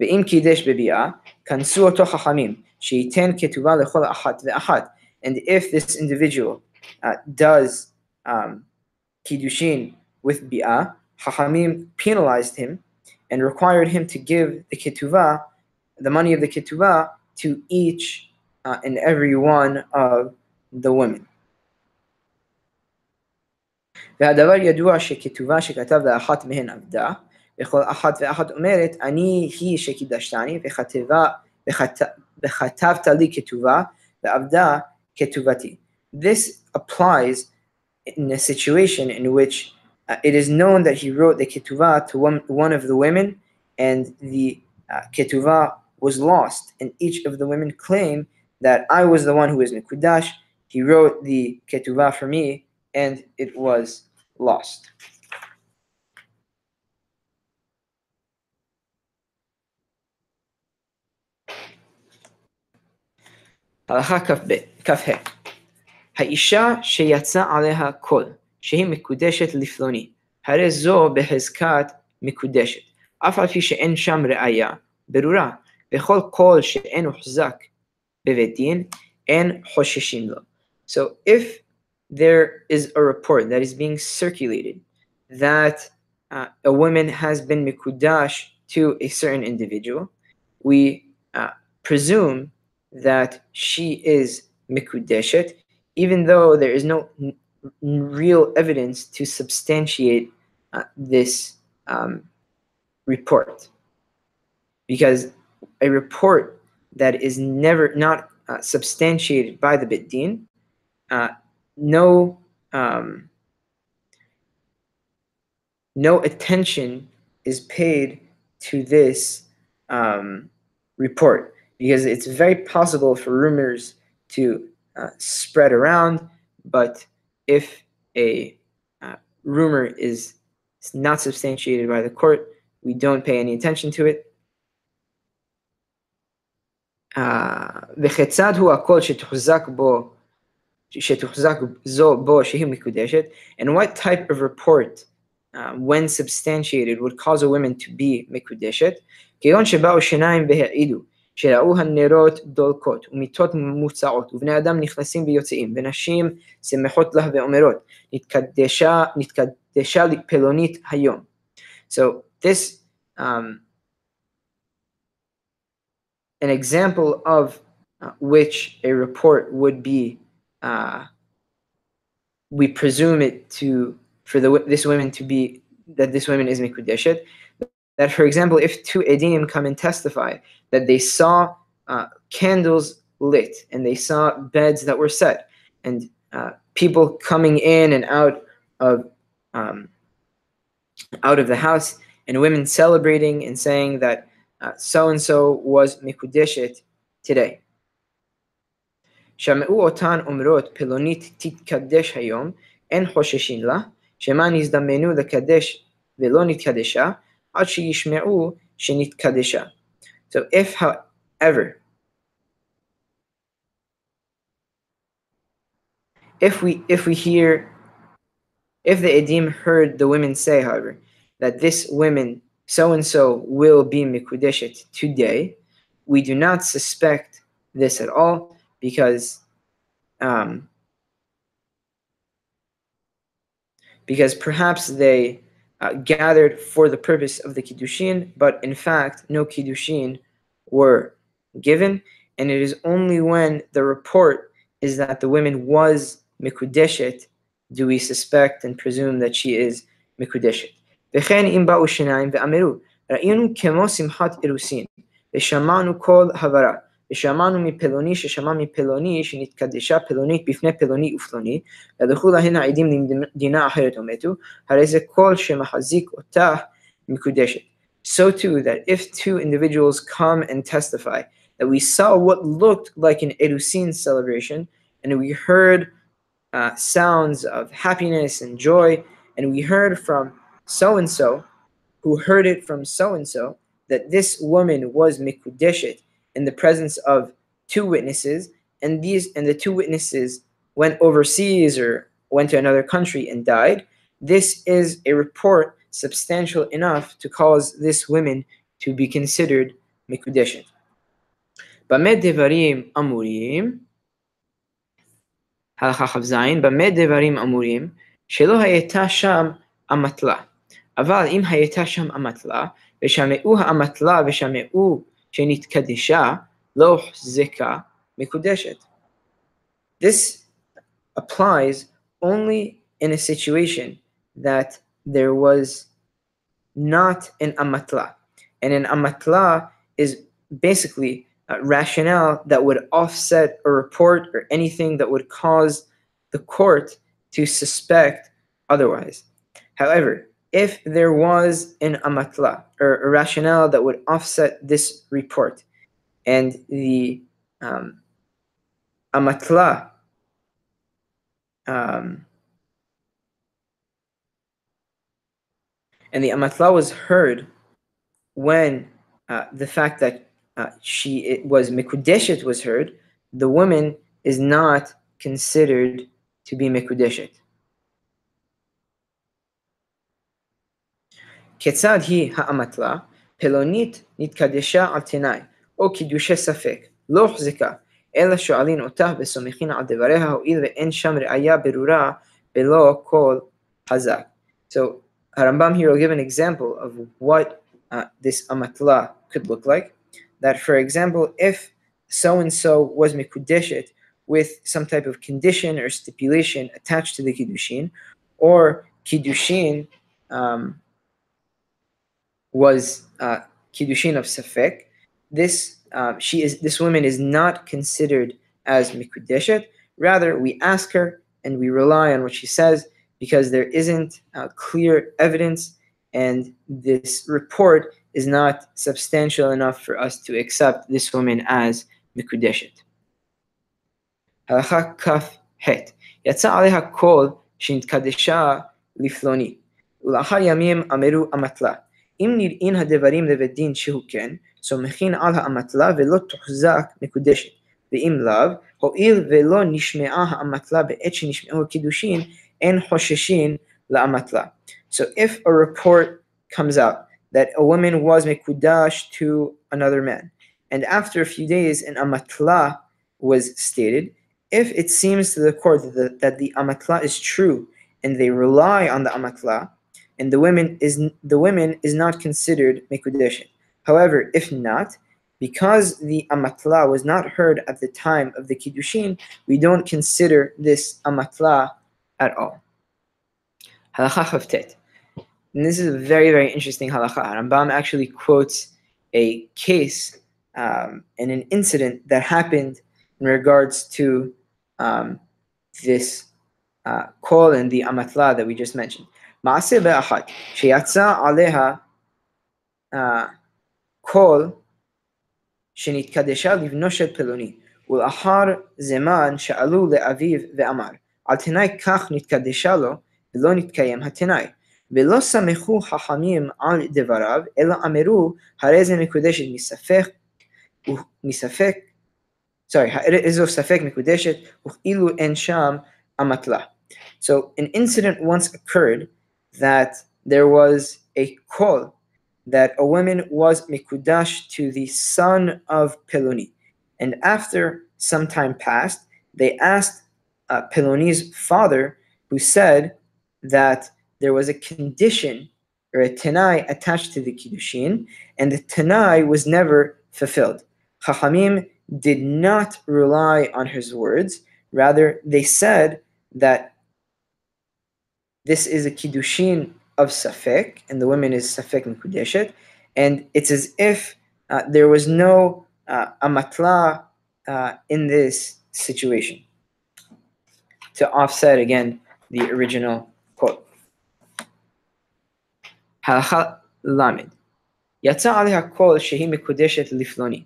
ואם קידש בביאה, כנסו אותו חכמים, שייתן כתובה לכל אחת ואחת. And if this individual uh, does um, kiddushin with bi'ah, Chachamim penalized him and required him to give the ketuvah, the money of the ketuvah, to each uh, and every one of the women. והדבר ידוע שכתובה שכתב לאחת מהן עבדה, וכל אחת ואחת אומרת, אני היא שקידשתני, וכתבת לי כתובה, ועבדה כתובתי. This applies in a situation in which uh, it is known that he wrote the ketuvah to one, one of the women, and the uh, ketuvah was lost, and each of the women claim that I was the one who is Nikudash. He wrote the ketuvah for me, and it was lost. הלכה כ"ה האישה שיצא עליה קול, שהיא מקודשת לפלוני, הרי זו בחזקת מקודשת, אף על פי שאין שם ראייה ברורה, וכל קול שאין הוחזק בבית דין, אין חוששים לו. So if there is a report that is being circulated that uh, a woman has been mikudash to a certain individual, we uh, presume that she is mikudeshet, even though there is no n- real evidence to substantiate uh, this um, report. Because a report that is never not uh, substantiated by the bit din, uh, no um, no attention is paid to this um, report because it's very possible for rumors to uh, spread around, but if a uh, rumor is not substantiated by the court, we don't pay any attention to it. וכיצד הוא הקול שתוחזק בו, and what type of report uh, when substantiated would cause a woman to be מקודשת, כגון שבאו שיניים והעידו שראו הנרות דולקות ומיטות מוצעות ובני אדם נכנסים ויוצאים ונשים שמחות לה ואומרות נתקדשה, נתקדשה פלונית היום. So this um, an example of uh, which a report would be uh, we presume it to for the this woman to be that this woman is mikudeshet. That, for example, if two edim come and testify that they saw uh, candles lit and they saw beds that were set and uh, people coming in and out of um, out of the house and women celebrating and saying that so and so was mikudeshet today. שמעו אותן אומרות פלונית תתקדש היום, אין חוששים לה, שמא נזדמנו לקדש ולא נתקדשה, עד שישמעו שנתקדשה. So if however, if we if we hear if the edim heard the women say, however, that this woman so and so will be mikudeshet today, we do not suspect this at all because um, because perhaps they uh, gathered for the purpose of the kiddushin, but in fact no kiddushin were given, and it is only when the report is that the woman was mikudeshet do we suspect and presume that she is mikudeshet. וכן אם באו שניים ואמרו, ראינו כמו שמחת אירוסין, ושמענו קול הברה, ושמענו מפלוני ששמע מפלוני שנתקדשה פלונית בפני פלוני ופלוני, והלכו להן העדים למדינה אחרת ומתו, הרי זה קול שמחזיק אותה מקודשת. So too that if two individuals come and testify that we saw what looked like an Erusin celebration, and we heard uh, sounds of happiness and joy, and we heard from so and so, who heard it from so and so, that this woman was mikudeshet in the presence of two witnesses, and these and the two witnesses went overseas or went to another country and died. This is a report substantial enough to cause this woman to be considered mikudeshet. במה דברים אמורים? הלכה כ"ז, במה דברים אמורים? שלא הייתה שם אמתלה. אבל אם הייתה שם אמתלה, ושמעו האמתלה ושמעו שנתקדשה, לא הוחזקה מקודשת. This applies only in a situation that there was not an amatla. And an amatla is basically a rationale that would offset a report or anything that would cause the court to suspect otherwise. However, if there was an amatla or a rationale that would offset this report. And the um, amatla um, and the amatla was heard when uh, the fact that uh, she it was mikudeshet was heard the woman is not considered to be mikudeshet כיצד היא האמתלה? פלונית נתקדשה על תנאי, או קידושי ספק, לא הוחזקה, אלא שואלין אותה וסומכין על דבריה, הואיל ואין שם ראיה ברורה בלא כל חזק. So Harambam here will give an example of what uh, this amatla could look like. That, for example, if so and so was mikudeshet with some type of condition or stipulation attached to the kiddushin, or kiddushin um, was uh, kiddushin of safek, this uh, she is this woman is not considered as mikudeshet. Rather, we ask her and we rely on what she says because there isn't uh, clear evidence and this report is not substantial enough for us to accept this woman as מקודשת. הלכה כ"ח יצא עליה קול שנתקדשה לפלוני, ולאחר ימים אמרו אמתלה, אם נראים הדברים לבית דין שהוא כן, סומכין על האמתלה ולא תוחזק מקודשת, ואם לאו, הואיל ולא נשמעה האמתלה בעת שנשמעו הקידושין, אין חוששין לאמתלה. So if a report comes out that a woman was mekudash to another man, and after a few days an amatla was stated, if it seems to the court that the, that the amatla is true and they rely on the amatla, and the women is the women is not considered mekudesh. However, if not, because the amatla was not heard at the time of the kiddushin, we don't consider this amatla at all. Halacha Chavtet. And this is a very, very interesting halacha. Rambam actually quotes a case um, and an incident that happened in regards to um, this uh, call in the amatla that we just mentioned. מעשה באחת, שיצא עליה קול שנתקדשה לבנו של פלוני, ולאחר זמן שאלו לאביו ואמר, על תנאי כך נתקדשה לו, ולא נתקיים התנאי. ולא סמכו חכמים על דבריו, אלא אמרו, הרי זה מקודשת מספק, מספק, sorry, איזו ספק מקודשת, וכאילו אין שם אמתלה. So an incident once occurred that there was a call that a woman was mikudash to the son of Peloni. And after some time passed, they asked uh, Peloni's father, who said that there was a condition or a tenai attached to the kiddushin, and the tenai was never fulfilled. Chachamim did not rely on his words; rather, they said that this is a kiddushin of safek, and the woman is safek mikudeshet, and it's as if uh, there was no uh, amatla uh, in this situation to offset again the original quote. הלכה ל' יצא עליה קול שהיא מקודשת לפלוני.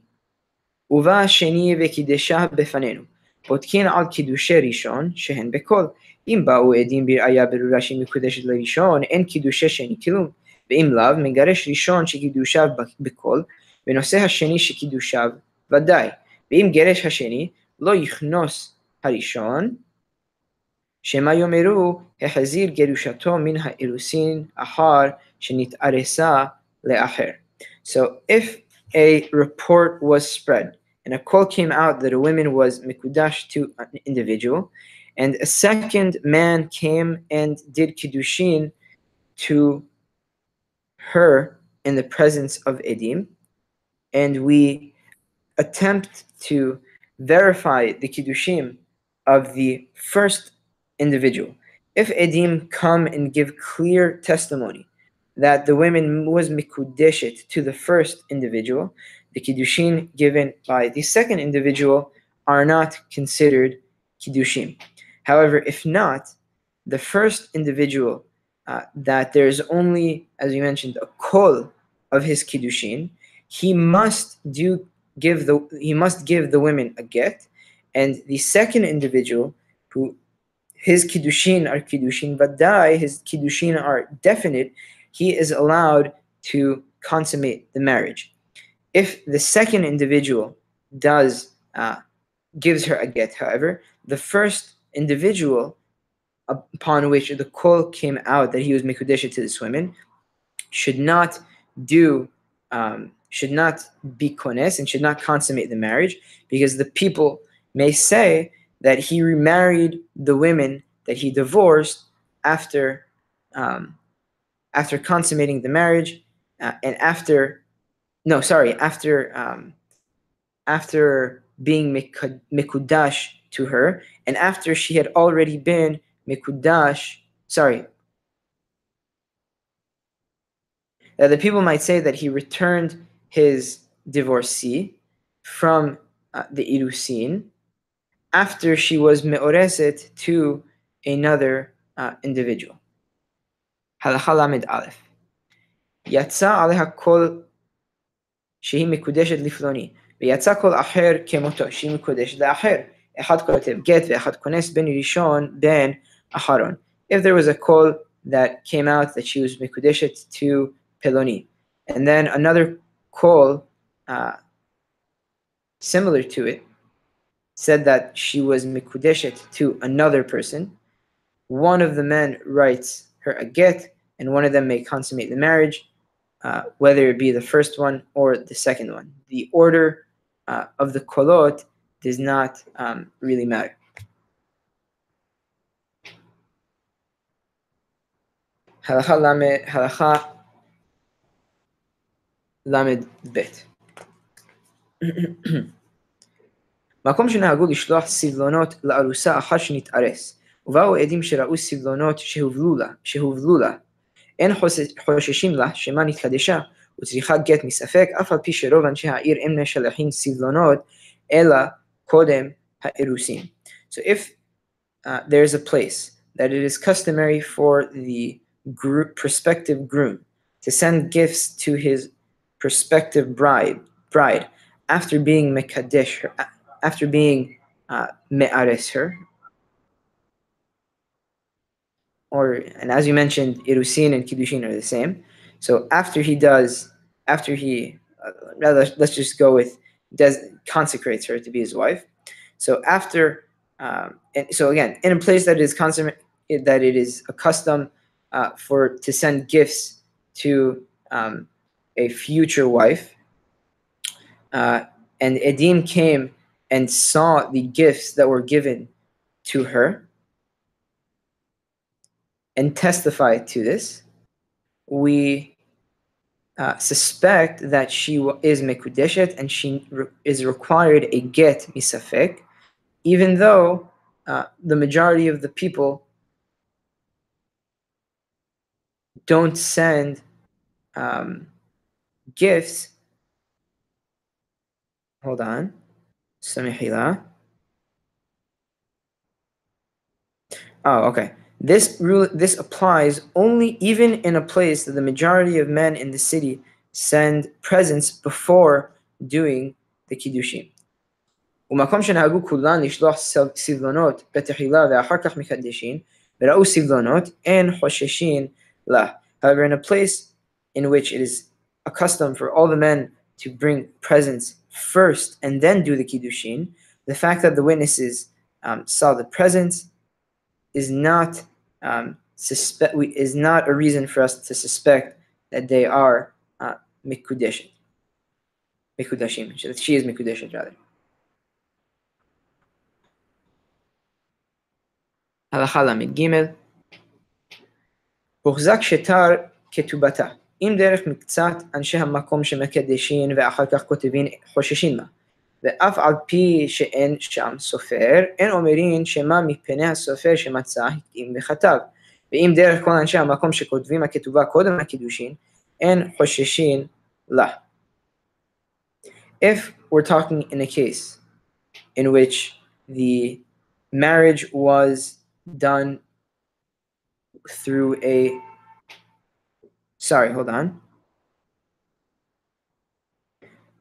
ובא השני וקידשה בפנינו. בודקין על קידושי ראשון שהן בקול. אם באו עדים בראיה ברורה שהיא מקודשת לראשון, אין קידושי שני כלום. ואם לאו, מגרש ראשון שקידושיו בקול, ונושא השני שקידושיו ודאי. ואם גרש השני, לא יכנוס הראשון, שמא יאמרו, החזיר גירושתו מן האירוסין אחר שנתארסה לאחר. So if a report was spread and a call came out that a woman was mikudash to an individual, and a second man came and did kiddushin to her in the presence of edim, and we attempt to verify the kiddushim of the first individual. If edim come and give clear testimony that the woman was mikudeshet to the first individual, the kiddushin given by the second individual are not considered kiddushin. However, if not, the first individual uh, that there is only, as you mentioned, a kol of his kiddushin, he must do give the he must give the women a get, and the second individual who his kiddushin are kiddushin vadai, his kiddushin are definite, he is allowed to consummate the marriage. If the second individual does uh, gives her a get, however, the first individual upon which the call came out that he was mekudeshet to this woman should not do um, should not be kones and should not consummate the marriage because the people may say that he remarried the women that he divorced after um, after consummating the marriage uh, and after no sorry after um, after being mikudash to her and after she had already been mikudash sorry that the people might say that he returned his divorcee from uh, the Irusin after she was me'oreset to another uh, individual. הלכה ל"א יצא עליה כל שהיא מקודשת לפלוני, ויצא כל אחר כמותו, שהיא מקודשת לאחר. אחד כותב גט ואחד כונס בין ראשון בין אחרון. If there was a call that came out that she was מקודשת to Peloni, and then another call uh, similar to it said that she was mikudeshet to another person, one of the men writes her a get, and one of them may consummate the marriage, uh, whether it be the first one or the second one. The order uh, of the kolot does not um, really matter. Halacha lamed bet. מקום שנהגו לשלוח סבלונות לארוסה אחת שנתארס, ובאו עדים שראו סבלונות שהובלו לה, שהובלו לה. אין חוששים לה שמא נתקדשה, וצריכה גט מספק, אף על פי שרוב אנשי העיר הם משלחים סבלונות, אלא kodem ha'erusin. So if uh, there is a place that it is customary for the group, prospective groom to send gifts to his prospective bride, bride after being mekadesh her, after being uh, her, or and as you mentioned, irusin and kiddushin are the same. So after he does, after he, uh, rather let's just go with does consecrates her to be his wife. So after, um, and so again, in a place that is consummate, that it is a custom uh, for to send gifts to um, a future wife, uh, and Edim came and saw the gifts that were given to her and testified to this, we uh, suspect that she is mekudeshet and she re- is required a get misafek, even though uh, the majority of the people don't send um, gifts. Hold on. Samihila. Oh, okay. This rule this applies only even in a place that the majority of men in the city send presents before doing the kiddushin. ומקום שנהגו כולן לשלוח סבלונות בתחילה ואחר כך מקדשים, וראו סבלונות, אין חוששים לה. However, in a place in which it is a custom for all the men to bring presents first and then do the kiddushin, the fact that the witnesses um, saw the presents is not um, suspect is not a reason for us to suspect that they are uh, mikudeshet. Mikudashim. That she is mikudeshet rather. הלכה ל"ג הוחזק שטר כתובתה אם דרך מקצת אנשי המקום שמקדשים ואחר כך כותבים חוששים לה. ואף על פי שאין שם סופר, אין אומרים שמה מפני הסופר שמצא התאים וכתב. ואם דרך כל אנשי המקום שכותבים הכתובה קודם הקידושין, אין חוששים לה. If we're talking in a case in which the marriage was done through a sorry, hold on.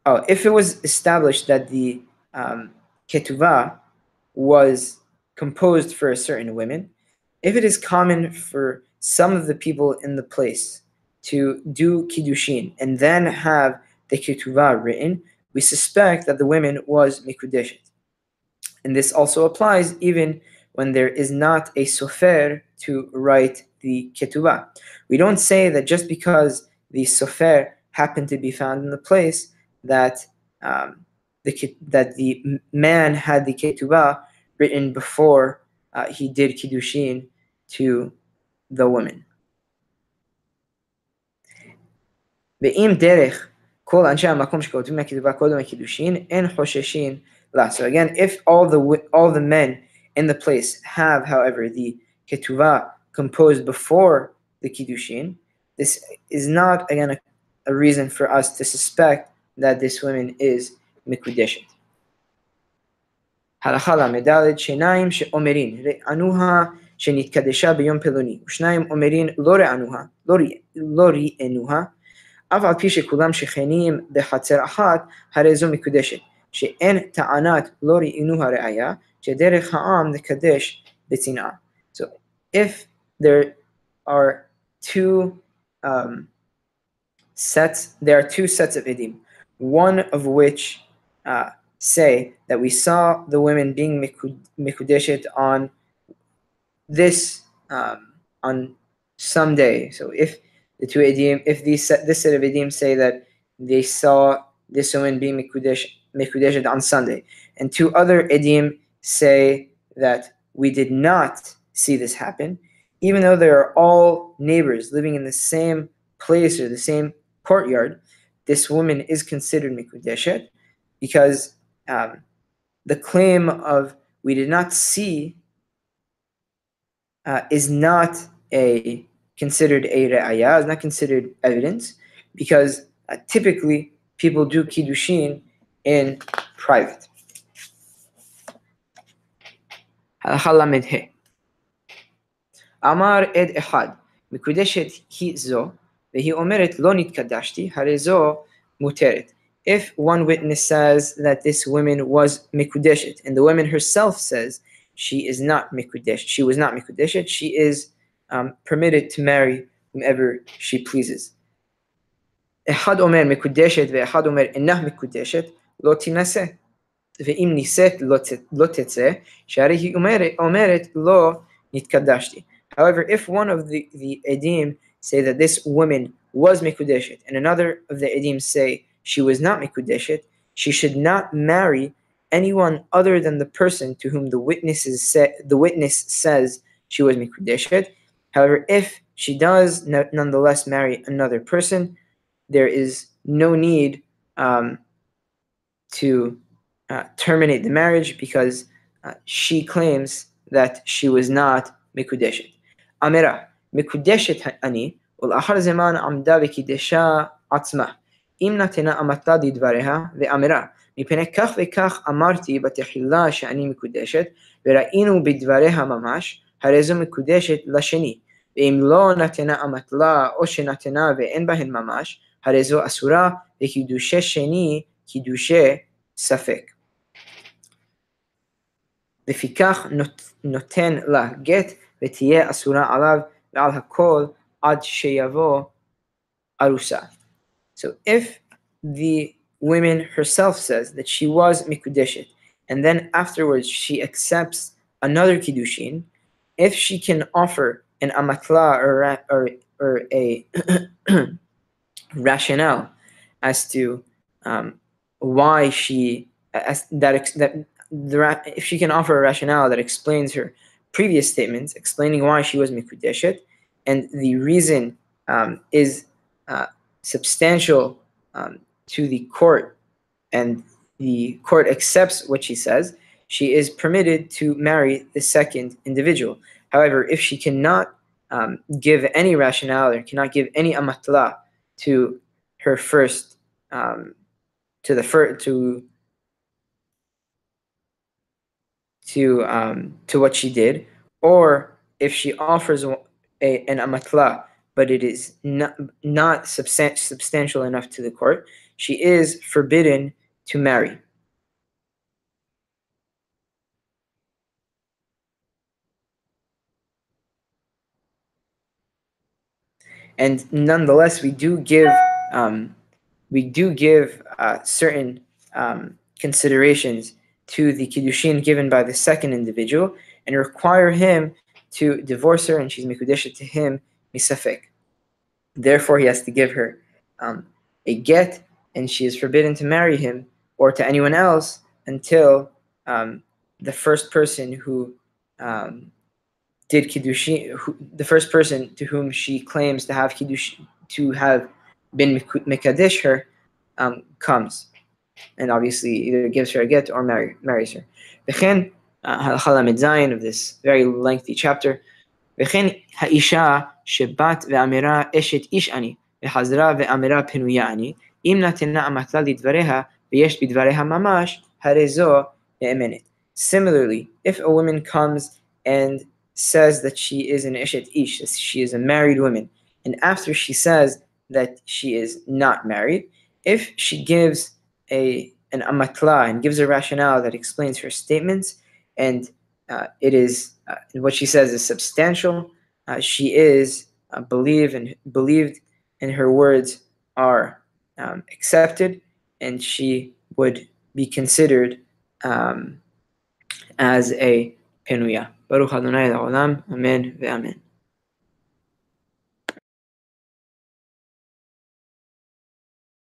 Oh, if it was established that the um, ketuvah was composed for a certain woman, if it is common for some of the people in the place to do kiddushin and then have the ketuvah written, we suspect that the woman was mikudeshet. And this also applies even when there is not a sofer to write the ketubah. We don't say that just because the sofer happened to be found in the place that um, the that the man had the ketubah written before uh, he did kiddushin to the woman. ואם דרך כל אנשי המקום שכותבים מהכתובה קודם הקידושין, אין חוששים לה. So again, if all the all the men in the place have, however, the ketuvah composed before the kiddushin, this is not again a, a reason for us to suspect that this woman is מקודשת. הלכה ל"ד שיניים שאומרין רענוה שנתקדשה ביום פלוני ושניים אומרין לא רענוה, לא, לא ראנוה אף על פי שכולם שכנים בחצר אחת הרי זו מקודשת שאין טענת לא ראינו הראייה שדרך העם נקדש בצנעה. So if there are two um, sets, there are two sets of idim, one of which uh, say that we saw the women being mikudeshet on this um, on some day. So if the two edim, if these this set of edim say that they saw this woman being mikudeshet on Sunday, and two other edim say that we did not see this happen, even though they are all neighbors living in the same place or the same courtyard, this woman is considered mikudeshet because um, the claim of we did not see uh, is not a considered a re'ayah, is not considered evidence because uh, typically people do kiddushin in private. He. Amar ed ehad. Mikudeshet ki zo. והיא אומרת לא נתקדשתי, הרי זו מותרת if one witness says that this woman was mikudeshet and the woman herself says she is not mikudeshet, she was not mikudeshet, she is um, permitted to marry whomever she pleases. אחד אומר מקודשת ואחד אומר אינה מקודשת, לא תינשא. ואם נישאת לא תצא, שהרי היא אומרת, אומרת לא נתקדשתי. However, if one of the, the edim say that this woman was mikudeshet and another of the edim say she was not mikudeshet, she should not marry anyone other than the person to whom the witnesses say, the witness says she was mikudeshet. However, if she does nonetheless marry another person, there is no need um, to uh, terminate the marriage because uh, she claims that she was not mikudeshet. Amira, mikudeshet ani, ולאחר זמן עמדה וקידשה עצמה. אם נתנה אמתה לדבריה ואמרה, מפני כך וכך אמרתי בתחילה שאני מקודשת, וראינו בדבריה ממש, הרי זו מקודשת לשני. ואם לא נתנה אמת לה, או שנתנה ואין בהן ממש, הרי זו אסורה, וקידושי שני, קידושי ספק. לפיכך נותן לה גט, ותהיה אסורה עליו ועל הכל עד שיבוא Arusa. So if the woman herself says that she was mikudeshet, and then afterwards she accepts another Kiddushin, if she can offer an amatla or, or, or a (clears throat) rationale as to um, why she, as that, that the, if she can offer a rationale that explains her previous statements, explaining why she was mikudeshet, and the reason um, is uh, substantial um, to the court and the court accepts what she says, she is permitted to marry the second individual. However, if she cannot um, give any rationale or cannot give any amatla to her first, um, to the first, to to um, to what she did, or if she offers a, an amatla but it is not, not substan- substantial enough to the court, she is forbidden to marry. And nonetheless, we do give um, we do give uh, certain um, considerations to the kiddushin given by the second individual and require him to divorce her, and she's mikudesha to him misafek. Therefore, he has to give her um, a get, and she is forbidden to marry him or to anyone else until um, the first person who um, did kiddushin, who, the first person to whom she claims to have kiddushin, to have been mekadesh her, um, comes, and obviously either gives her a get or marry, marries her. וכן, הל"ז of this very lengthy chapter, וכן האישה שבת ואמרה אשת איש אני, וחזרה ואמרה פנויה אני, אם נתנה המטלה לדבריה, ויש בדבריה ממש, הרי זו נאמנת. Similarly, if a woman comes and says that she is an ishet ish, she is a married woman, and after she says that she is not married, if she gives a an amatla and gives a rationale that explains her statements, and uh, it is uh, what she says is substantial, uh, she is uh, believed and believed, and her words are um, accepted, and she would be considered um, as a penuya. Baruch Adonai Amen ve'amen.